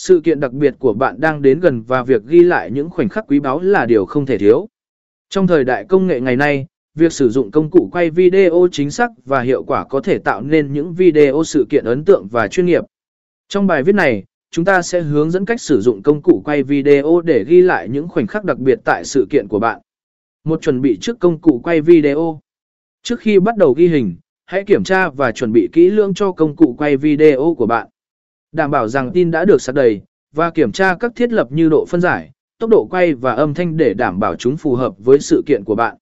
Sự kiện đặc biệt của bạn đang đến gần và việc ghi lại những khoảnh khắc quý báu là điều không thể thiếu. Trong thời đại công nghệ ngày nay, việc sử dụng công cụ quay video chính xác và hiệu quả có thể tạo nên những video sự kiện ấn tượng và chuyên nghiệp. Trong bài viết này, chúng ta sẽ hướng dẫn cách sử dụng công cụ quay video để ghi lại những khoảnh khắc đặc biệt tại sự kiện của bạn. Một chuẩn bị trước công cụ quay video. Trước khi bắt đầu ghi hình, hãy kiểm tra và chuẩn bị kỹ lưỡng cho công cụ quay video của bạn. Đảm bảo rằng tin đã được sạc đầy, và kiểm tra các thiết lập như độ phân giải, tốc độ quay và âm thanh để đảm bảo chúng phù hợp với sự kiện của bạn.